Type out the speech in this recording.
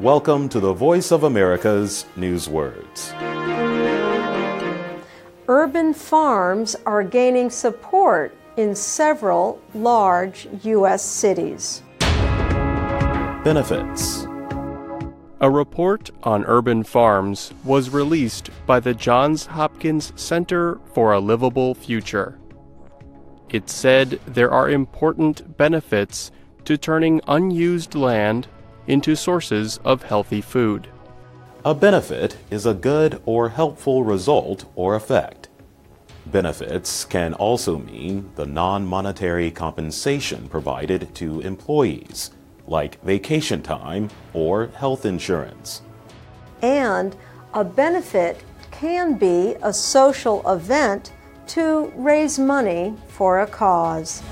Welcome to the Voice of America's Newswords. Urban farms are gaining support in several large U.S. cities. Benefits A report on urban farms was released by the Johns Hopkins Center for a Livable Future. It said there are important benefits to turning unused land into sources of healthy food. A benefit is a good or helpful result or effect. Benefits can also mean the non monetary compensation provided to employees, like vacation time or health insurance. And a benefit can be a social event to raise money for a cause.